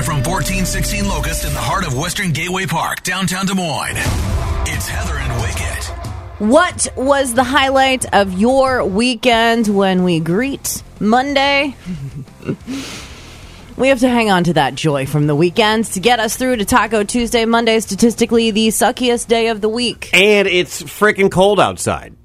Live from 1416 Locust in the heart of Western Gateway Park, downtown Des Moines. It's Heather and Wicket. What was the highlight of your weekend when we greet Monday? we have to hang on to that joy from the weekends to get us through to Taco Tuesday. Monday, statistically the suckiest day of the week. And it's freaking cold outside.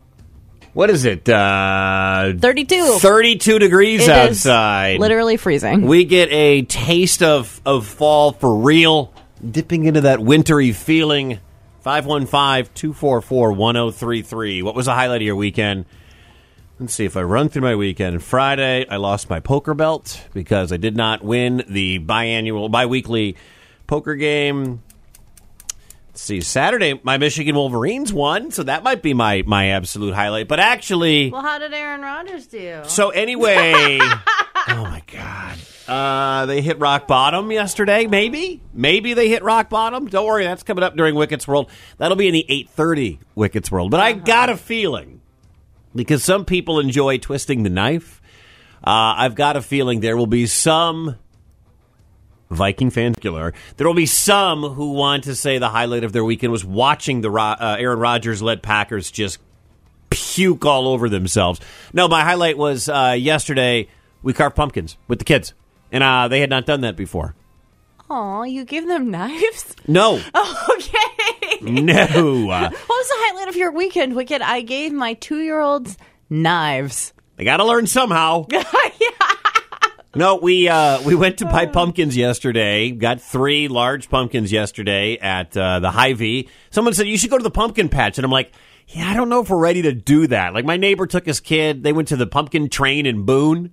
What is it? Uh, 32. 32 degrees It is outside. literally freezing. We get a taste of, of fall for real, dipping into that wintry feeling. 515 244 1033. What was the highlight of your weekend? Let's see if I run through my weekend. Friday, I lost my poker belt because I did not win the biannual, biweekly poker game. Let's see, Saturday, my Michigan Wolverines won, so that might be my, my absolute highlight. But actually, well, how did Aaron Rodgers do? so anyway, oh my god, uh, they hit rock bottom yesterday. Maybe, maybe they hit rock bottom. Don't worry, that's coming up during Wickets World. That'll be in the eight thirty Wickets World. But I got a feeling because some people enjoy twisting the knife. Uh, I've got a feeling there will be some Viking fans. There will be some who want to say the highlight of their weekend was watching the uh, Aaron Rodgers led Packers just puke all over themselves. No, my highlight was uh, yesterday. We carved pumpkins with the kids, and uh, they had not done that before. Oh, you give them knives? No, Okay. no. Uh, What was the highlight of your weekend, Wicket? I gave my two year olds knives. they got to learn somehow. No, we uh, we went to buy pumpkins yesterday. Got three large pumpkins yesterday at uh, the Hy-Vee. Someone said you should go to the pumpkin patch, and I'm like, yeah, I don't know if we're ready to do that. Like my neighbor took his kid. They went to the pumpkin train in Boone,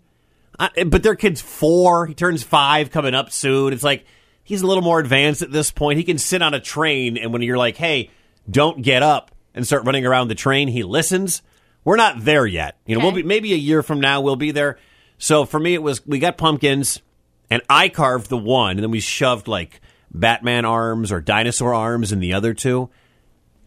uh, but their kid's four. He turns five coming up soon. It's like he's a little more advanced at this point. He can sit on a train, and when you're like, hey, don't get up and start running around the train, he listens. We're not there yet. You know, we'll be maybe a year from now we'll be there. So for me, it was we got pumpkins, and I carved the one, and then we shoved like Batman arms or dinosaur arms in the other two,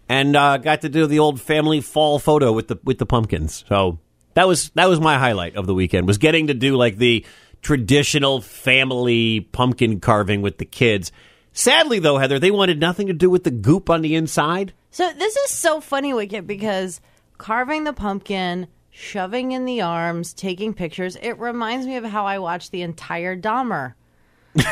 and uh, got to do the old family fall photo with the with the pumpkins. So that was that was my highlight of the weekend was getting to do like the traditional family pumpkin carving with the kids. Sadly, though, Heather, they wanted nothing to do with the goop on the inside. So this is so funny, Wicket, because carving the pumpkin, shoving in the arms, taking pictures, it reminds me of how I watched the entire Dahmer.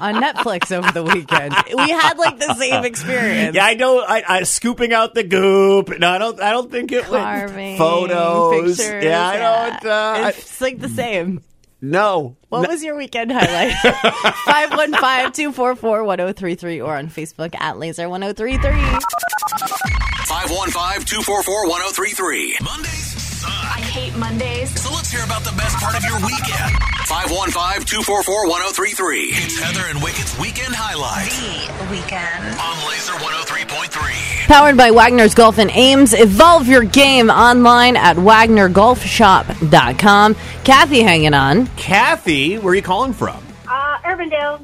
on Netflix over the weekend. We had like the same experience. Yeah, I know. I, I scooping out the goop. No, I don't. I don't think it Carving was photos. pictures. yeah, I don't. Uh, I- it's like the same. no. What No. was your weekend highlight? 515-244-1033 or on Facebook at laser1033. 515-244-1033. Mondays suck. I hate Mondays. So let's hear about the best part of your weekend. 515-244-1033. It's Heather and Wicket's Weekend Highlight The weekend. on Laser 103.3. Powered by Wagner's Golf and Ames. Evolve your game online at wagnergolfshop.com. Kathy hanging on. Kathy, where are you calling from? Uh, Urbandale.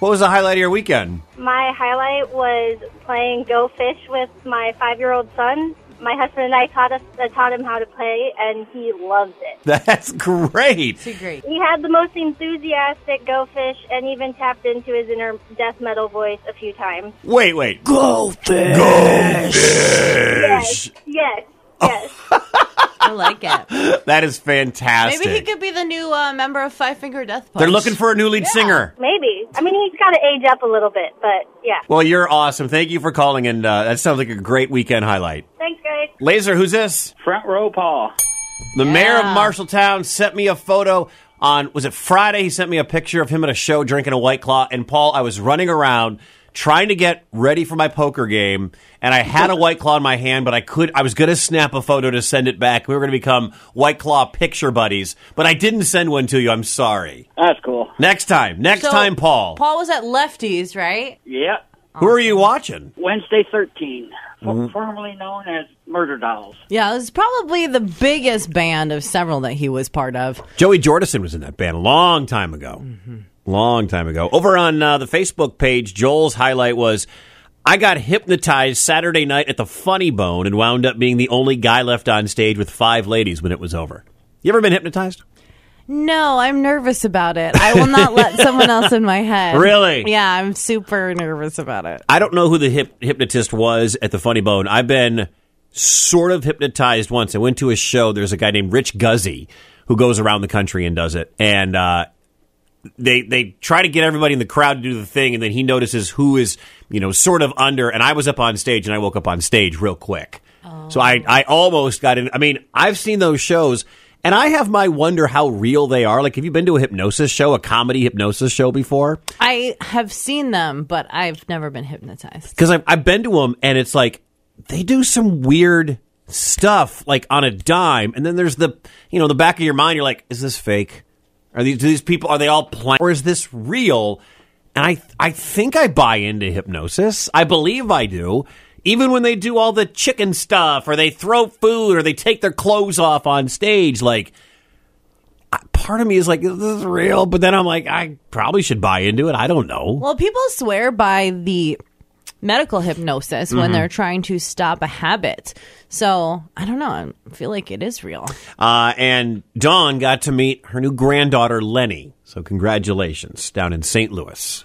What was the highlight of your weekend? My highlight was playing Go Fish with my five-year-old son. My husband and I taught us uh, taught him how to play, and he loves it. That's great. Too great. He had the most enthusiastic Go Fish, and even tapped into his inner death metal voice a few times. Wait, wait. Go fish. Go fish. Yes, yes, yes. I like it. That is fantastic. Maybe he could be the new uh, member of Five Finger Death Punch. They're looking for a new lead singer. Maybe. I mean, he's got to age up a little bit, but yeah. Well, you're awesome. Thank you for calling, and uh, that sounds like a great weekend highlight. Thanks, guys. Laser, who's this? Front row, Paul. The mayor of Marshalltown sent me a photo on was it Friday? He sent me a picture of him at a show drinking a white claw. And Paul, I was running around trying to get ready for my poker game, and I had a white claw in my hand, but I could I was gonna snap a photo to send it back. We were gonna become white claw picture buddies, but I didn't send one to you. I'm sorry. That's cool. Next time, next So, time, Paul. Paul was at Lefties, right? Yep. Who are you watching? Wednesday 13, f- mm-hmm. formerly known as Murderdolls. Yeah, it was probably the biggest band of several that he was part of. Joey Jordison was in that band a long time ago. Mm-hmm. Long time ago. Over on uh, the Facebook page, Joel's highlight was I got hypnotized Saturday night at the Funny Bone and wound up being the only guy left on stage with five ladies when it was over. You ever been hypnotized? No, I'm nervous about it. I will not let someone else in my head. Really? Yeah, I'm super nervous about it. I don't know who the hip, hypnotist was at the Funny Bone. I've been sort of hypnotized once. I went to a show. There's a guy named Rich Guzzi who goes around the country and does it. And uh, they they try to get everybody in the crowd to do the thing, and then he notices who is you know sort of under. And I was up on stage, and I woke up on stage real quick. So I oh. I almost got in. I mean, I've seen those shows. And I have my wonder how real they are. Like, have you been to a hypnosis show, a comedy hypnosis show before? I have seen them, but I've never been hypnotized. because I've, I've been to them and it's like they do some weird stuff like on a dime and then there's the you know the back of your mind you're like is this fake are these do these people are they all playing? Or is this real? And i i think i buy into hypnosis. I believe i do. Even when they do all the chicken stuff or they throw food or they take their clothes off on stage like part of me is like this is this real? But then i'm like i probably should buy into it. I don't know. Well, people swear by the medical hypnosis when they're trying to stop a habit. So I don't know. I feel like it is real. Uh, and Dawn got to meet her new granddaughter, Lenny. So, congratulations down in St. Louis.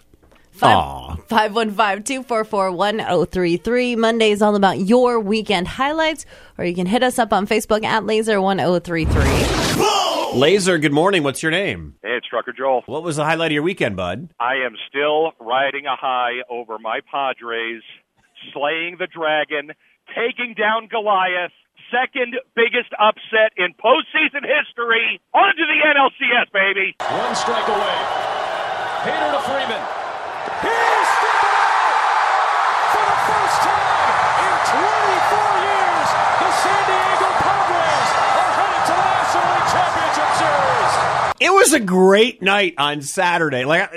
Aw. 515-244-1033. Monday is all about your weekend highlights, or you can hit us up on Facebook at laser1033. Laser, good morning. What's your name? Hey, it's Trucker Joel. What was the highlight of your weekend, bud? I am still riding a high over my Padres, slaying the dragon, taking down Goliath, second biggest upset in postseason history. On to the NLCS, baby. One strike away. Hader to Freeman. Was a great night on Saturday. Like,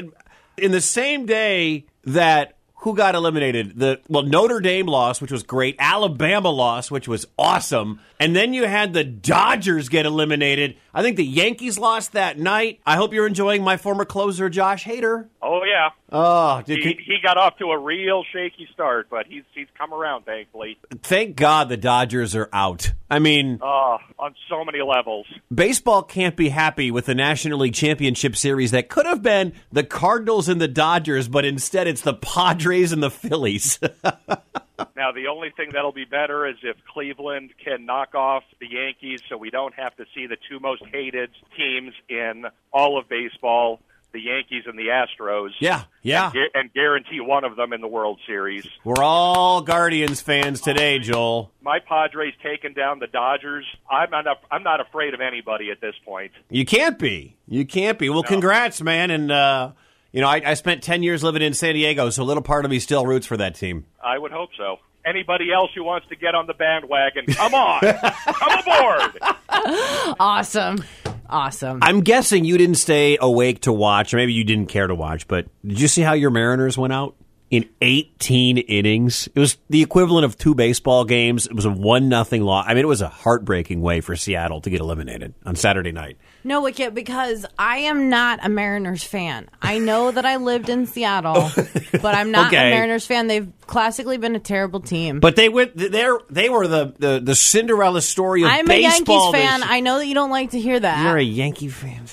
in the same day that who got eliminated? The well, Notre Dame lost, which was great. Alabama lost, which was awesome. And then you had the Dodgers get eliminated. I think the Yankees lost that night. I hope you're enjoying my former closer, Josh Hader. Oh yeah, Oh, he, he got off to a real shaky start, but he's he's come around, thankfully. thank God the Dodgers are out. I mean, Oh, on so many levels. baseball can't be happy with the National League Championship Series that could have been the Cardinals and the Dodgers, but instead it's the Padres and the Phillies. Now, the only thing that'll be better is if Cleveland can knock off the Yankees so we don't have to see the two most hated teams in all of baseball, the Yankees and the Astros. yeah, yeah. gu- And guarantee one of them in the World Series. We're all Guardians fans today, Joel. My Padres taking down the Dodgers. I'm not. I'm not afraid of anybody at this point. You can't be. You can't be. Well, congrats, man. And, uh, you know, I, I spent 10 years living in San Diego, so a little part of me still roots for that team. I would hope so. Anybody else who wants to get on the bandwagon, come on, come aboard. Awesome. Awesome. I'm guessing you didn't stay awake to watch, or maybe you didn't care to watch, but did you see how your Mariners went out? In 18 innings, it was the equivalent of two baseball games. It was a one nothing loss. I mean, it was a heartbreaking way for Seattle to get eliminated on Saturday night. No, Wicket, because I am not a Mariners fan. I know that I lived in Seattle, but I'm not Okay. a Mariners fan. They've classically been a terrible team. But they went. They're they were the the, the Cinderella story of I'm a. Yankees fan. I know that you don't like to hear that. You're a Yankee fan.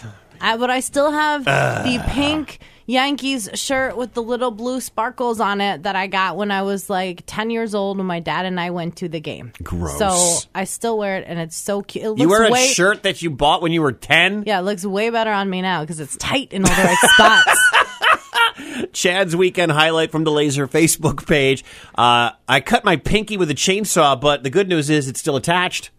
I, but I still have the pink Yankees shirt with the little blue sparkles on it that I got when I was like 10 years old when my dad and I went to the game. Gross. So I still wear it and it's so cute. It looks You wear a way, shirt that you bought when you were 10? Yeah, it looks way better on me now because it's tight in all the right spots. Chad's weekend highlight from the Laser Facebook page. Uh, I cut my pinky with a chainsaw, but the good news is it's still attached.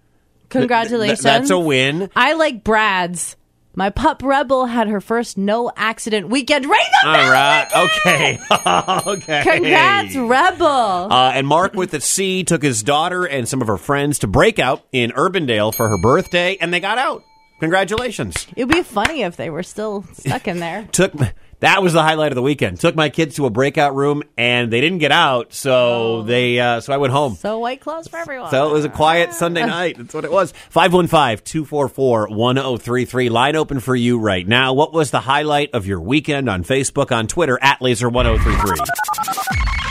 Congratulations. that's a win. I like Brad's. My pup Rebel had her first no accident weekend. Ring the All bell, right. Okay. okay. Congrats, Rebel. Uh, and Mark with the C took his daughter and some of her friends to breakout in Urbandale for her birthday, and they got out. Congratulations. It'd be funny if they were still stuck in there. Took that was the highlight of the weekend. Took my kids to a breakout room, and they didn't get out, so they uh, so I went home. So white clothes for everyone. So it was a quiet Sunday night. That's what it was. 515-244-1033. Line open for you right now. What was the highlight of your weekend on Facebook, on Twitter, at Laser1033?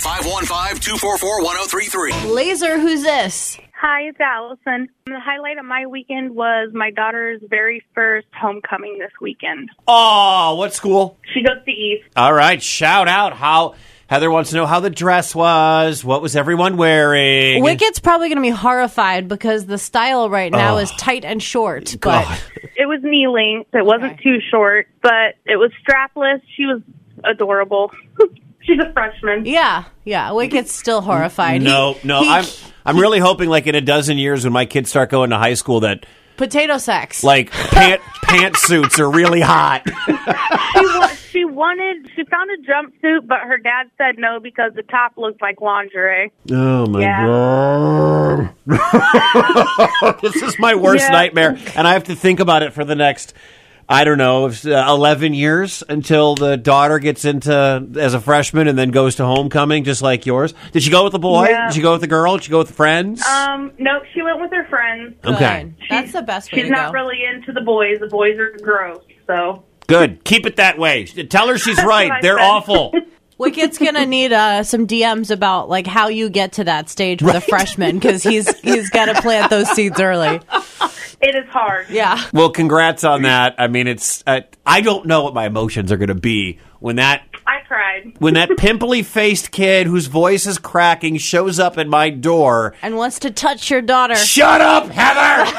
515-244-1033. Laser, who's this? Hi, it's Allison. The highlight of my weekend was my daughter's very first homecoming this weekend. Oh, what school? She goes to East. All right, shout out how Heather wants to know how the dress was. What was everyone wearing? Wicket's probably going to be horrified because the style right now Oh. is tight and short. But God. It was knee length. It wasn't too short, but it was strapless. She was adorable. She's a freshman. yeah, yeah, Wicket's still horrified. He- No, no, he- I'm I'm really hoping like in a dozen years when my kids start going to high school that potato sex. like pant pantsuits are really hot. She, wa- she wanted, she found a jumpsuit, but her dad said no because the top looked like lingerie. Oh my Yeah. god. this is my worst Yeah. nightmare and I have to think about it for the next I don't know, uh, 11 years until the daughter gets into as a freshman and then goes to homecoming just like yours. Did she go with the boy? Yeah. Did she go with the girl? Did she go with the friends? Um, no, she went with her friends. Good. okay. that's the best way She's not go. really into the boys. The boys are gross, so. Good. Keep it that way. Tell her she's right. They're said. awful. Wicket's gonna need uh, some DMs about like how you get to that stage with a freshman because he's he's got to plant those seeds early. It is hard. Yeah, Well, congrats on that. I mean, it's uh, I don't know what my emotions are going to be when that I cried. when that pimply faced kid whose voice is cracking shows up at my door. and wants to touch your daughter. Shut up, Heather.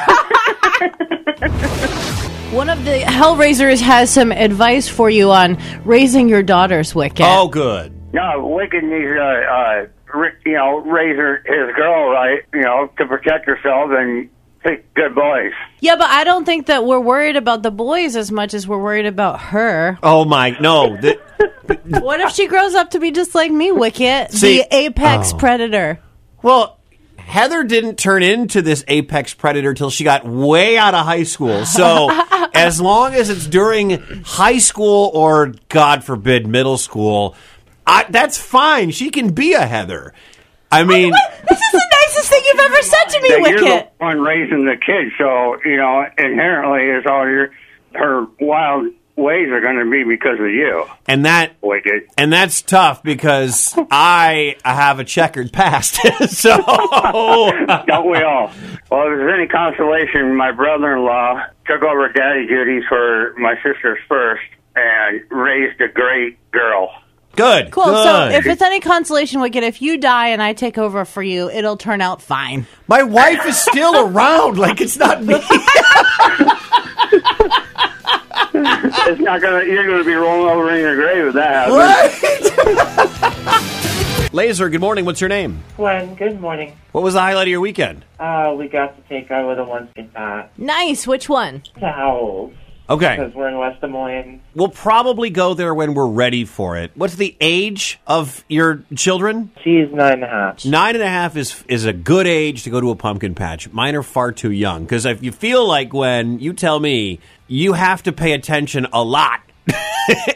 One of the Hellraisers has some advice for you on raising your daughters, Wicket. oh, good. No, Wicket needs to, uh, ri- you know, raise her, his girl right, you know, to protect herself and pick good boys. Yeah, but I don't think that we're worried about the boys as much as we're worried about her. Oh my no. The- What if she grows up to be just like me, Wicket, See- the apex Oh. predator? well, Heather didn't turn into this apex predator till she got way out of high school. So, as long as it's during high school or God forbid middle school, I, that's fine. She can be a Heather. I oh, mean, This is the nicest thing you've ever said to me, That you're the one raising the kid, so, you know, inherently is all your, her wild ways are going to be because of you, and that Wicket. and that's tough because I have a checkered past. so, Don't we all? Well, if there's any consolation, my brother-in-law took over daddy duties for my sister's first and raised a great girl. good. Cool. So if it's any consolation, Wicket, if you die and I take over for you, it'll turn out fine. My wife is still around. Like it's not me. It's not gonna. You're gonna be rolling over in your grave with that. happens. Laser. Good morning. What's your name? Glenn, good morning. What was the highlight of your weekend? Uh, we got to take our little ones in uh, Nice. Which one? to Howell's Okay, because we're in West Des Moines. we'll probably go there when we're ready for it. What's the age of your children? She's nine and a half. Nine and a half is is a good age to go to a pumpkin patch. Mine are far too young because if you feel like when you tell me you have to pay attention a lot,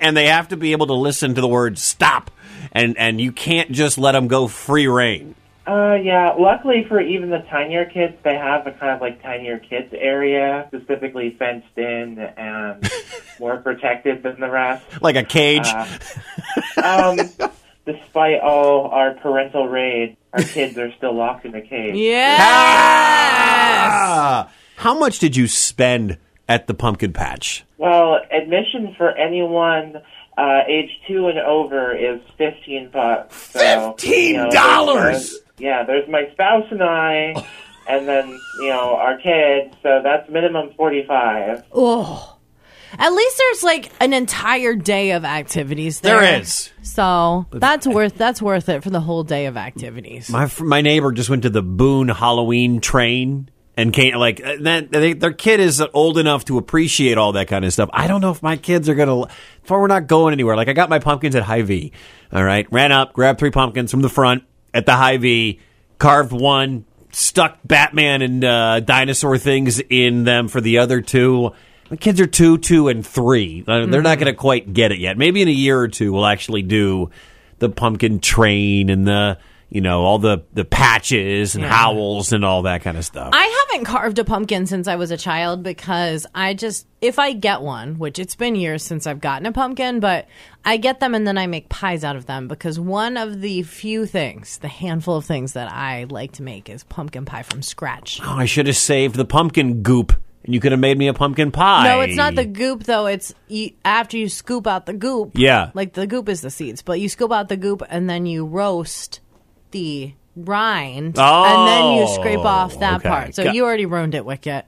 and they have to be able to listen to the word stop, and and you can't just let them go free reign. Uh, yeah. Luckily for even the tinier kids, they have a kind of like tinier kids area, specifically fenced in and more protected than the rest. Like a cage. Uh, um, despite all our parental raid, our kids are still locked in a cage. Yes. Ah! How much did you spend at the pumpkin patch? Well, admission for anyone uh, age two and over is fifteen bucks. So, you know, $15? there's- Yeah, there's my spouse and I, and then you know our kids. So that's minimum forty-five. Oh. At least there's like an entire day of activities there. There is. So that's worth that's worth it for the whole day of activities. My my neighbor just went to the Boone Halloween train and came like uh, that. They, their kid is old enough to appreciate all that kind of stuff. I don't know if my kids are gonna. If we're not going anywhere, like I got my pumpkins at Hy-Vee. All right, ran up, grabbed three pumpkins from the front at the Hy-Vee, carved one, stuck Batman and uh, dinosaur things in them for the other two. My kids are two, two, and three. Uh, They're not going to quite get it yet. Maybe in a year or two, we'll actually do the pumpkin train and the you know, all the the patches and Yeah. howls and all that kind of stuff. I haven't carved a pumpkin since I was a child because I just, if I get one, which it's been years since I've gotten a pumpkin, but I get them and then I make pies out of them because one of the few things, the handful of things that I like to make is pumpkin pie from scratch. oh, I should have saved the pumpkin goop, and you could have made me a pumpkin pie. No, it's not the goop though. It's you, after you scoop out the goop. Yeah. Like the goop is the seeds, but you scoop out the goop and then you roast the rind and then you scrape off that Oh, okay. part. So Got- you already ruined it, Wicket.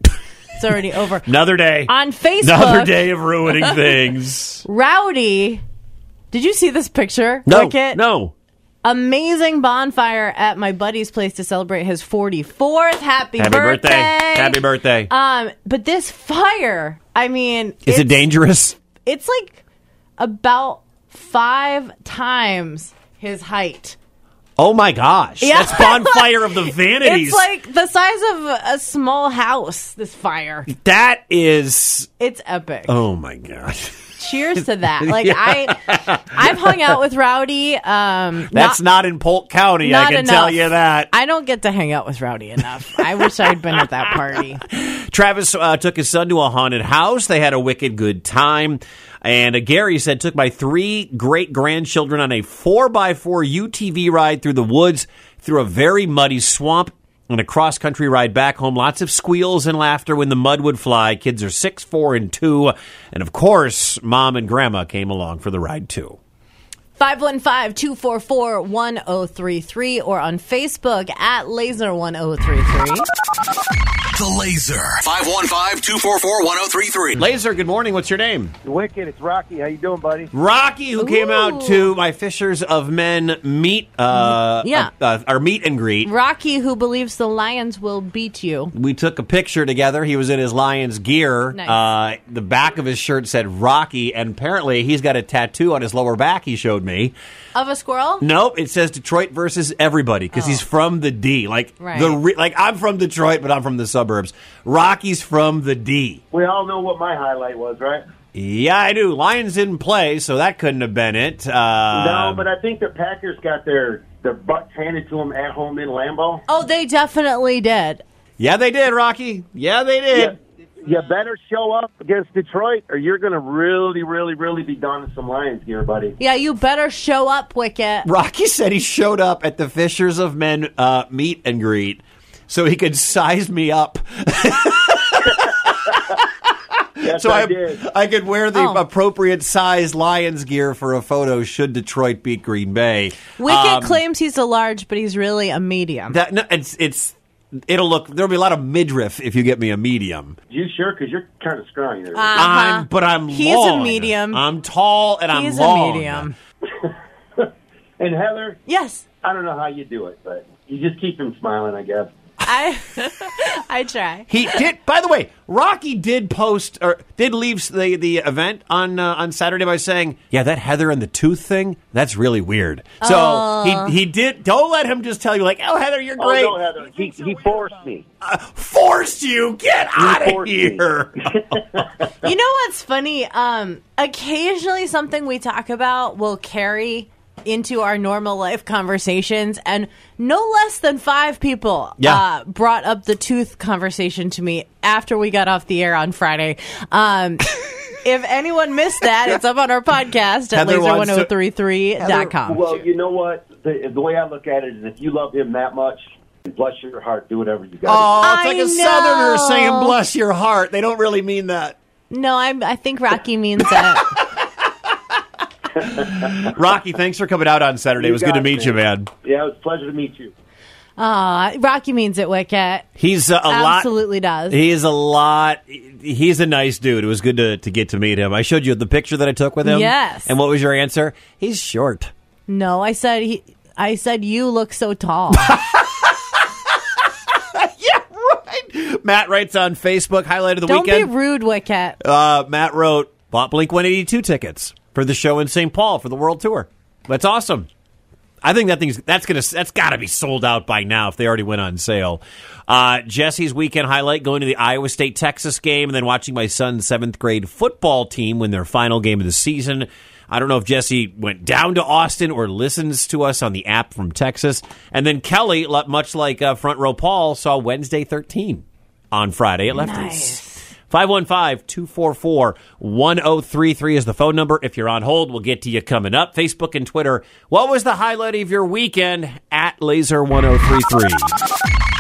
It's already over. Another day. On Facebook, Another day of ruining things. Rowdy. Did you see this picture? No, Wicket? no. Amazing bonfire at my buddy's place to celebrate his 44th. Happy, Happy birthday. Happy birthday. Um, but this fire, I mean, Is it dangerous? It's like about five times his height. Oh my gosh. Yeah. That's bonfire of the vanities. It's like the size of a small house. This fire. that is It's epic. Oh my gosh. Cheers to that. Like I, I've hung out with Rowdy. Um, That's not, in Polk County, I can enough. tell you that. I don't get to hang out with Rowdy enough. I wish I'd been at that party. Travis uh, took his son to a haunted house. They had a wicked good time. And uh, Gary said, took my three great grandchildren on a 4x4 UTV ride through the woods, through a very muddy swamp, and a cross country ride back home. Lots of squeals and laughter when the mud would fly. Kids are six, four, and two. And of course, mom and grandma came along for the ride too. 515-244-1033 or on Facebook at laser1033. The Laser. 515-244-1033. Laser, good morning. What's your name? Wicket, it's Rocky. How you doing, buddy? Rocky, who came out to my Fishers of Men meet, uh, Yeah. uh, uh, our meet and greet. Rocky who believes the Lions will beat you. We took a picture together. He was in his Lions gear. Nice. Uh, the back of his shirt said Rocky, and apparently he's got a tattoo on his lower back. He showed me. Of a squirrel? Nope, it says Detroit versus everybody because he's from the D. Like Right. the re- like I'm from Detroit, but I'm from the suburbs. Rocky's from the D. We all know what my highlight was, right? Yeah, I do. Lions didn't play, so that couldn't have been it. Uh, no, but I think the Packers got their their butts handed to them at home in Lambeau. Oh, they definitely did. yeah, they did, Rocky. Yeah, they did. You better show up against Detroit, or you're going to really, really, really be donning some Lions gear, buddy. Yeah, you better show up, Wicket. Rocky said he showed up at the Fishers of Men uh, meet and greet so he could size me up. Yes, so I, I, did. I could wear the Oh. appropriate size Lions gear for a photo should Detroit beat Green Bay. Wicket Um, claims he's a large, but he's really a medium. that no, it's it's it'll look there'll be a lot of midriff if you get me a medium. You sure? Because you're kind of scrawny there. I'm but I'm Uh-huh. He's a medium. I'm tall and I'm he's long. a medium. and Heather, Yes. I don't know how you do it, but you just keep him smiling, I guess. I I try. He did. By the way, Rocky did post or did leave the the event on uh, on Saturday by saying, "Yeah, that Heather and the tooth thing, that's really weird." So Oh. he he did. Don't let him just tell you like, "Oh, Heather, you're Oh, great." no, Heather. He, he forced me. Forced you get out of forced me. here. You know what's funny? Um, occasionally something we talk about will carry into our normal life conversations, and no less than five people Yeah. uh, brought up the tooth conversation to me after we got off the air on Friday. Um, if anyone missed that, it's up on our podcast at Heather wants to- laser1033.com. Well, you know what? The, the way I look at it is if you love him that much, bless your heart, do whatever you got. Oh, it's like I a southerner saying "bless your heart." They don't really mean that. No, I'm, I think Rocky means that. Rocky, thanks for coming out on Saturday. it was good to got it, meet you, man. Yeah, it was a pleasure to meet you. Aw, Rocky means it, Wicket. He's uh, a lot. Absolutely does. He is a lot. He's a nice dude. It was good to, to get to meet him. I showed you the picture that I took with him. Yes. And what was your answer? He's short. No, I said he. I said you look so tall. yeah, right. Matt writes on Facebook, highlight of the Don't weekend. be rude, Wicket. uh, Matt wrote, bought Blink 182 tickets for the show in St. Paul for the world tour. That's awesome. I think that thing's that's gonna that's got to be sold out by now if they already went on sale. Uh, Jesse's weekend highlight: going to the Iowa State Texas game and then watching my son's seventh grade football team win their final game of the season. I don't know if Jesse went down to Austin or listens to us on the app from Texas. And then Kelly, much like uh, Front Row Paul, saw Wednesday 13 on Friday at Lefties. 515-244-1033 is the phone number. If you're on hold, we'll get to you coming up. Facebook and Twitter. What was the highlight of your weekend at Laser1033?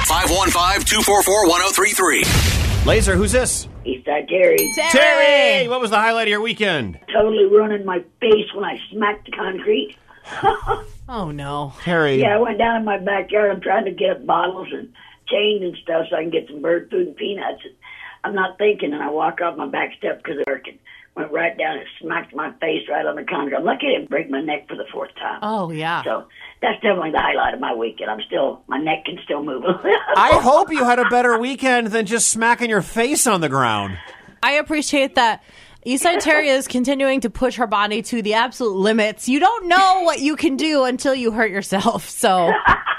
515-244-1033. Laser, who's this? Eastside Terry. Terry! What was the highlight of your weekend? Totally ruining my face when I smacked the concrete. Oh no. Terry. Yeah, I went down in my backyard. I'm trying to get bottles and chains and stuff so I can get some bird food and peanuts. And I'm not thinking, and I walk off my back step because it's working. Went right down and smacked my face right on the concrete. I'm lucky I didn't break my neck for the fourth time. Oh yeah. So that's definitely the highlight of my weekend. I'm still, my neck can still move. I hope you had a better weekend than just smacking your face on the ground. I appreciate that. Eastside Terry is continuing to push her body to the absolute limits. You don't know what you can do until you hurt yourself. So,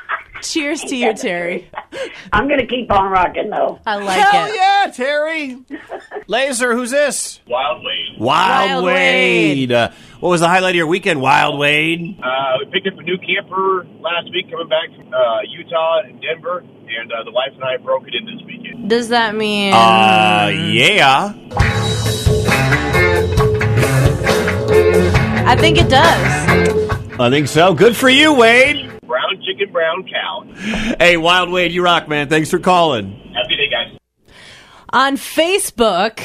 cheers to you, Terry. I'm going to keep on rocking, though. I like Hell it. yeah, Terry. Laser, who's this? Wild Wade. Wild, Wild Wade. Uh, what was the highlight of your weekend, Wild Wade? Uh, we picked up a new camper last week coming back from uh, Utah and Denver, and uh, the wife and I broke it in this weekend. Does that mean? Uh, yeah. I think it does. I think so. Good for you, Wade. Brown chicken, brown cow. Hey, Wild Wade, you rock, man. Thanks for calling. Happy day, guys. On Facebook,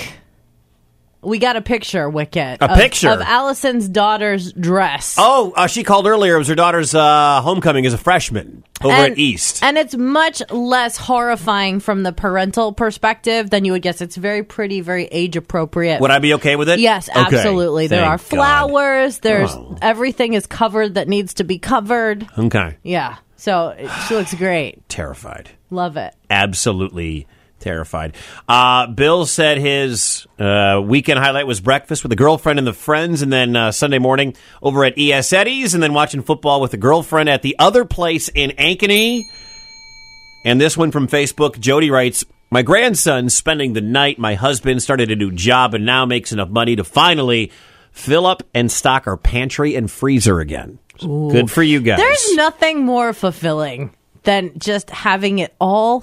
we got a picture, Wicket. A of- picture? of Allison's daughter's dress. Oh, uh, she called earlier. It was her daughter's uh, homecoming as a freshman over and, at East. And it's much less horrifying from the parental perspective than you would guess. It's very pretty, very age appropriate. Would I be okay with it? Yes, Okay. absolutely. There Thank are God. flowers. There's Oh. everything is covered that needs to be covered. Okay. Yeah. So she looks great. Terrified. Love it. absolutely terrified. Uh, Bill said his uh, weekend highlight was breakfast with a girlfriend and the friends, and then uh, Sunday morning over at ES Eddie's, and then watching football with a girlfriend at the other place in Ankeny. And this one from Facebook, Jody writes. My grandson spending the night. My husband started a new job and now makes enough money to finally fill up and stock our pantry and freezer again. Good for you guys. There's nothing more fulfilling than just having it all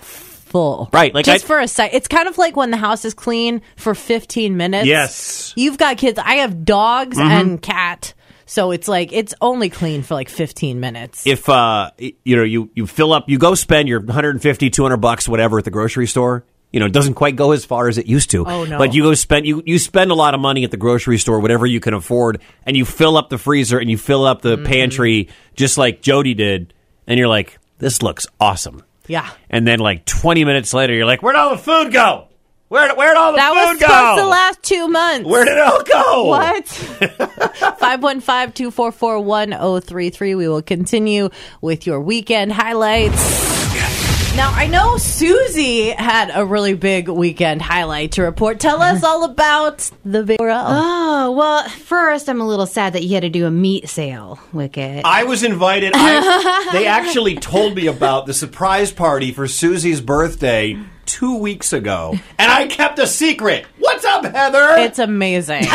full. Right, like just I- for a sec. It's kind of like when the house is clean for 15 minutes. Yes. You've got kids. I have dogs Mhm. and cat. So it's like it's only clean for like 15 minutes. if uh you know you you fill up you go spend your 150 200 bucks whatever at the grocery store you know it doesn't quite go as far as it used to Oh, no. but you go spend you you spend a lot of money at the grocery store whatever you can afford and you fill up the freezer and you fill up Mm-hmm. the pantry just like Jody did and you're like this looks awesome yeah. and then like 20 minutes later you're like where'd all the food go where where'd all the food go?" That was to last two months. where did it all go What? 515 244 1033. We will continue with your weekend highlights. Now, I know Susie had a really big weekend highlight to report. Tell us mm-hmm. all about the big. Oh, well, first, I'm a little sad that you had to do a meat sale, Wicket. I was invited. I, they actually told me about the surprise party for Susie's birthday two weeks ago, and I kept a secret. What's up, Heather? It's amazing.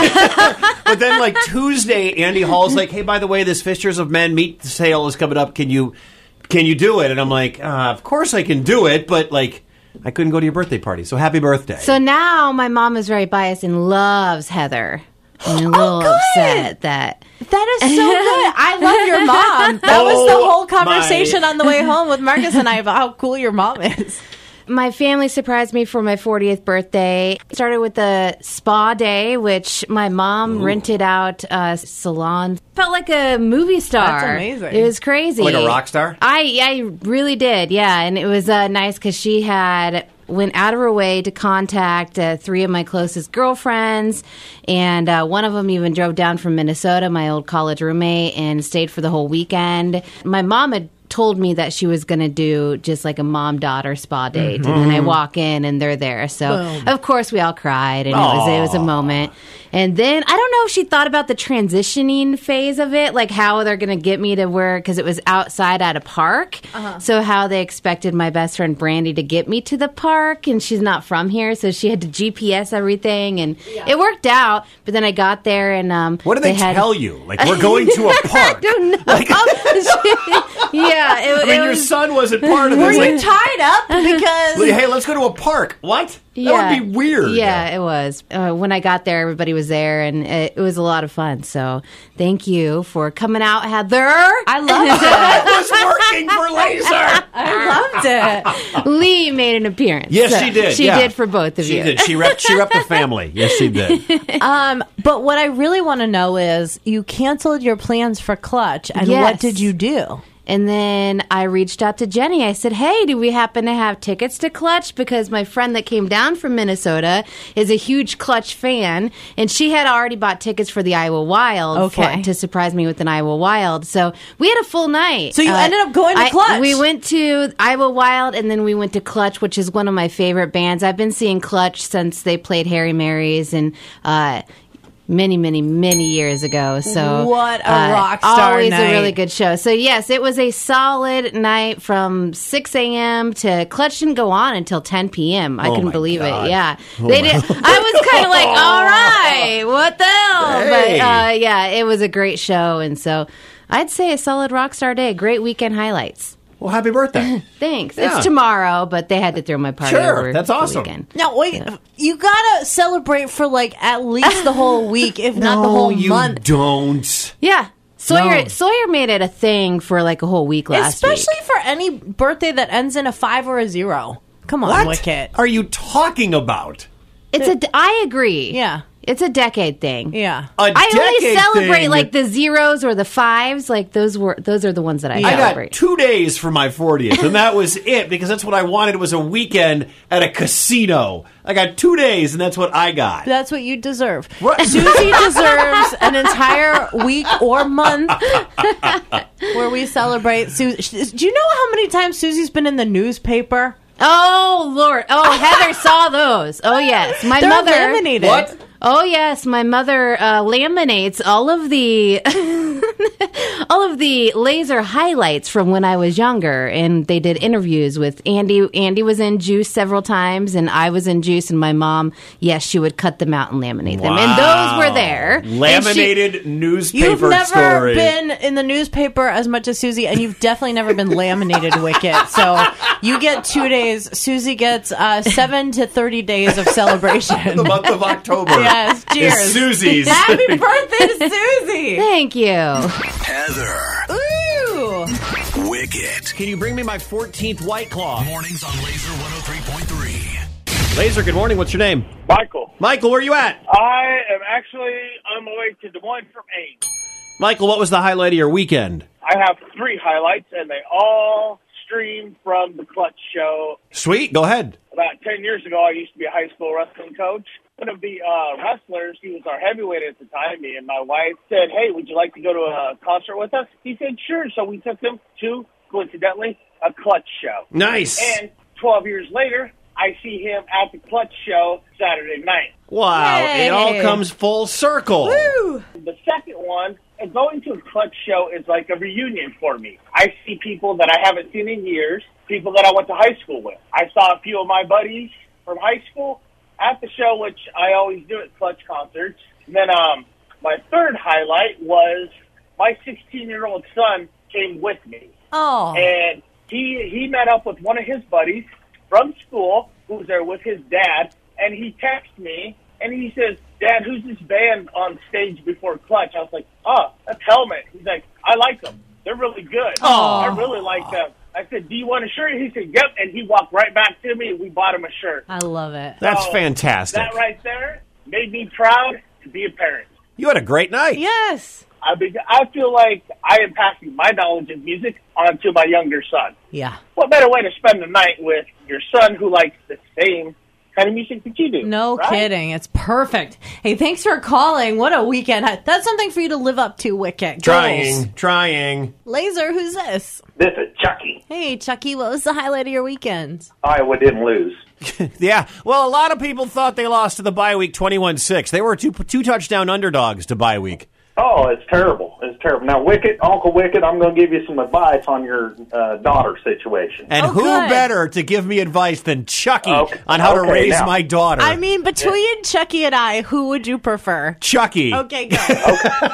but then, like Tuesday, Andy Hall's like, "Hey, by the way, this Fishers of Men meat sale is coming up. Can you, can you do it?" And I'm like, uh, "Of course I can do it, but like, I couldn't go to your birthday party. So happy birthday." So now my mom is very biased and loves Heather. I'm a little upset that. That is so good. I love your mom. That was the Oh, whole conversation my. on the way home with Marcus and I about how cool your mom is. My family surprised me for my 40th birthday. Started with a spa day, which my mom rented out a salon. Felt like a movie star. That's amazing. It was crazy. Like a rock star? I I really did, yeah, and it was uh, nice because she had went out of her way to contact uh, three of my closest girlfriends, and uh, one of them even drove down from Minnesota, my old college roommate, and stayed for the whole weekend. My mom had told me that she was going to do just like a mom daughter spa date, and then I Mhm. walk in and they're there. So Boom. of course we all cried, and it was it was a moment. And then I don't know if she thought about the transitioning phase of it, like how they're going to get me to where because it was outside at a park. Uh-huh. So how they expected my best friend Brandy to get me to the park, and she's not from here, so she had to GPS everything, and it worked out. But then I got there, and um, What did they, had- tell you? Like we're going to a park. I don't know. yeah, it, I mean, it your was- son wasn't part of Were this. you like, tied up because? hey, let's go to a park. What? Yeah. That would be weird. Yeah, it was. Uh, when I got there, everybody was there, and it, it was a lot of fun. So, thank you for coming out, Heather. I loved it. was working for Laser. I loved it. Lee made an appearance. Yes, So she did. She yeah. did for both of she you. did. She repped. She repped the family. Yes, she did. um, but what I really want to know is you canceled your plans for Clutch, and what did you do? And then I reached out to Jenny. I said, Hey, do we happen to have tickets to Clutch? Because my friend that came down from Minnesota is a huge Clutch fan, and she had already bought tickets for the Iowa Wild for- to surprise me with an Iowa Wild. So we had a full night. Uh, So you ended up going to I- Clutch? We went to Iowa Wild, and then we went to Clutch, which is one of my favorite bands. I've been seeing Clutch since they played Hairy Marys and. Uh, Many, many, many years ago. So What a uh, rock star Always night. a really good show. So yes, it was a solid night from 6 a.m. to Clutch didn't go on until 10 p.m. I Oh couldn't believe God. it. Yeah, Oh they my- did. I was kind of like, all right, what the hell? Hey. But uh, yeah, it was a great show, and so I'd say a solid rock star day. Great weekend highlights. Well, happy birthday. Thanks. Yeah. It's tomorrow, but they had to throw my party Sure, over. that's the awesome. weekend. Now wait, you gotta celebrate for like at least the whole week, if not the whole you month. don't. Yeah. Sawyer No. Sawyer made it a thing for like a whole week last week. Especially for any birthday that ends in a five or a zero. Come on, What Wicket. are you talking about? It's a. I agree. Yeah. It's a decade thing. Yeah. A I only decade celebrate thing. like the zeros or the fives. Like those were those are the ones that I, I got celebrate. two days for my 40th, and that was it because that's what I wanted It was a weekend at a casino. I got two days, and that's what I got. That's what you deserve. Right. Susie deserves an entire week or month where we celebrate. Susie. Do you know how many times Susie's been in the newspaper? Oh Lord! Oh Heather saw those. Oh yes, my They're mother. laminated. What? Oh yes, my mother uh, laminates all of the all of the laser highlights from when I was younger, and they did interviews with Andy. Andy was in Juice several times, and I was in Juice, and my mom, yes, she would cut them out and laminate them, and those were there. And she- Laminated newspaper You've never story. been in the newspaper as much as Susie, and you've definitely never been laminated Wicket. So you get two days. Susie gets uh, seven to thirty days of celebration. the month of October. Yes, cheers, Is Susie's. Happy birthday to Susie! Thank you. Heather. Ooh. Wicket. Can you bring me my 14th White Claw? Mornings on Laser 103.3. Laser, good morning. What's your name? Michael. Michael, where are you at? I am actually on my way to Des Moines from Ames. Michael, what was the highlight of your weekend? I have three highlights, and they all stream from the Clutch Show. Sweet, go ahead. About 10 years ago, I used to be a high school wrestling coach. One of the uh, wrestlers, he was our heavyweight at the time, me and my wife said, hey, would you like to go to a concert with us? He said, sure. So we took him to, coincidentally, a Clutch show. Nice. And 12 years later, I see him at the Clutch show Saturday night. Wow, Yay. it all comes full circle. The second one, going to a clutch show is like a reunion for me. I see people that I haven't seen in years, people that I went to high school with. I saw a few of my buddies from high school at the show, which I always do at clutch concerts. And then um, my third highlight was my 16 year old son came with me. Oh, And he he met up with one of his buddies from school who was there with his dad, and he texted me and he says, "Dad, who's this band on stage before Clutch?" I was like, "Oh, that's Helmet." He's like, "I like them. They're really good. Aw. I really like them." I said, "Do you want a shirt?" He said, "Yep." And he walked right back to me, and we bought him a shirt. I love it. That's So, fantastic. That right there made me proud to be a parent. You had a great night. Yes. I be, I feel like I am passing my knowledge of music on to my younger son Yeah. what better way to spend the night with your son who likes the same kind of music that you do. No right? kidding. It's perfect. Hey, thanks for calling. What a weekend. That's something for you to live up to, Wicket. Goals. Trying, trying. Laser, who's this? This is Chucky. Hey, Chucky, what was the highlight of your weekend? Iowa didn't lose. Yeah. Well, a lot of people thought they lost to the bye week 21 6. They were two, two touchdown underdogs to bye week. Oh, it's terrible. It's terrible. Now, Wicket, Uncle Wicket, I'm going to give you some advice on your uh, daughter situation. And Oh, who good. better to give me advice than Chucky Okay. on how to raise now- my daughter? I mean, between Chucky and I, who would you prefer? Chucky. Okay, go.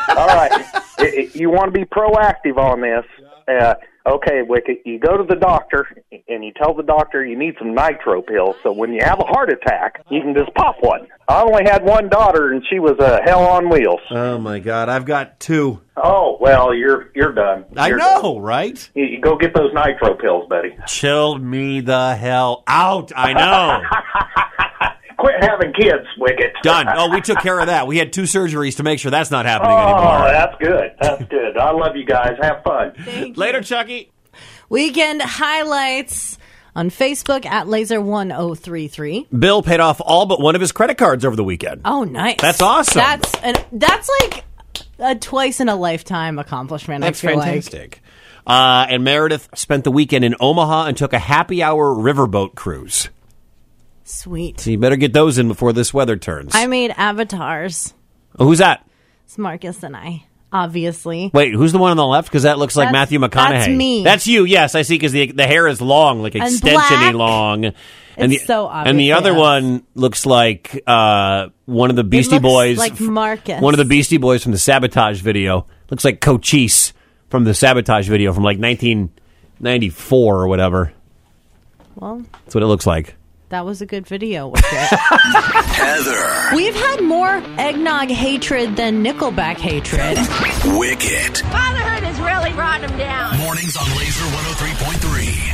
All right. I- I- you want to be proactive on this. Uh, okay, Wicket, you go to the doctor and you tell the doctor you need some nitro pills so when you have a heart attack, you can just pop one. I only had one daughter and she was a hell on wheels. Oh, my God. I've got two. Oh, well, you're you're done. I You're know, done. right? You, you go get those nitro pills, buddy. Chill me the hell out. I know. Quit having kids, Wicket. Done. Oh, we took care of that. We had two surgeries to make sure that's not happening Oh, anymore. Oh, that's good. That's good. I love you guys. Have fun. Thank Later, Chucky. Weekend highlights on Facebook at laser1033. Bill paid off all but one of his credit cards over the weekend. Oh, nice. That's awesome. That's an, that's like a twice in a lifetime accomplishment. That's I feel fantastic. Uh, and Meredith spent the weekend in Omaha and took a happy hour riverboat cruise. Sweet. So you better get those in before this weather turns. I made avatars. oh, who's that? It's Marcus and I, obviously. Wait, who's the one on the left? Because that looks like That's- Matthew McConaughey. that's me. That's you. Yes, I see. Because the the hair is long, like extensiony black. long. And It's the, so And the other us. one looks like uh, one of the Beastie looks Boys. like Marcus. One of the Beastie Boys from the Sabotage video. Looks like Cochise from the Sabotage video from like 1994 or whatever. Well, That's what it looks like. That was a good video. Wicket. Heather. We've had more eggnog hatred than Nickelback hatred. Wicket. Fatherhood has really brought him down. Mornings on Laser 103.3.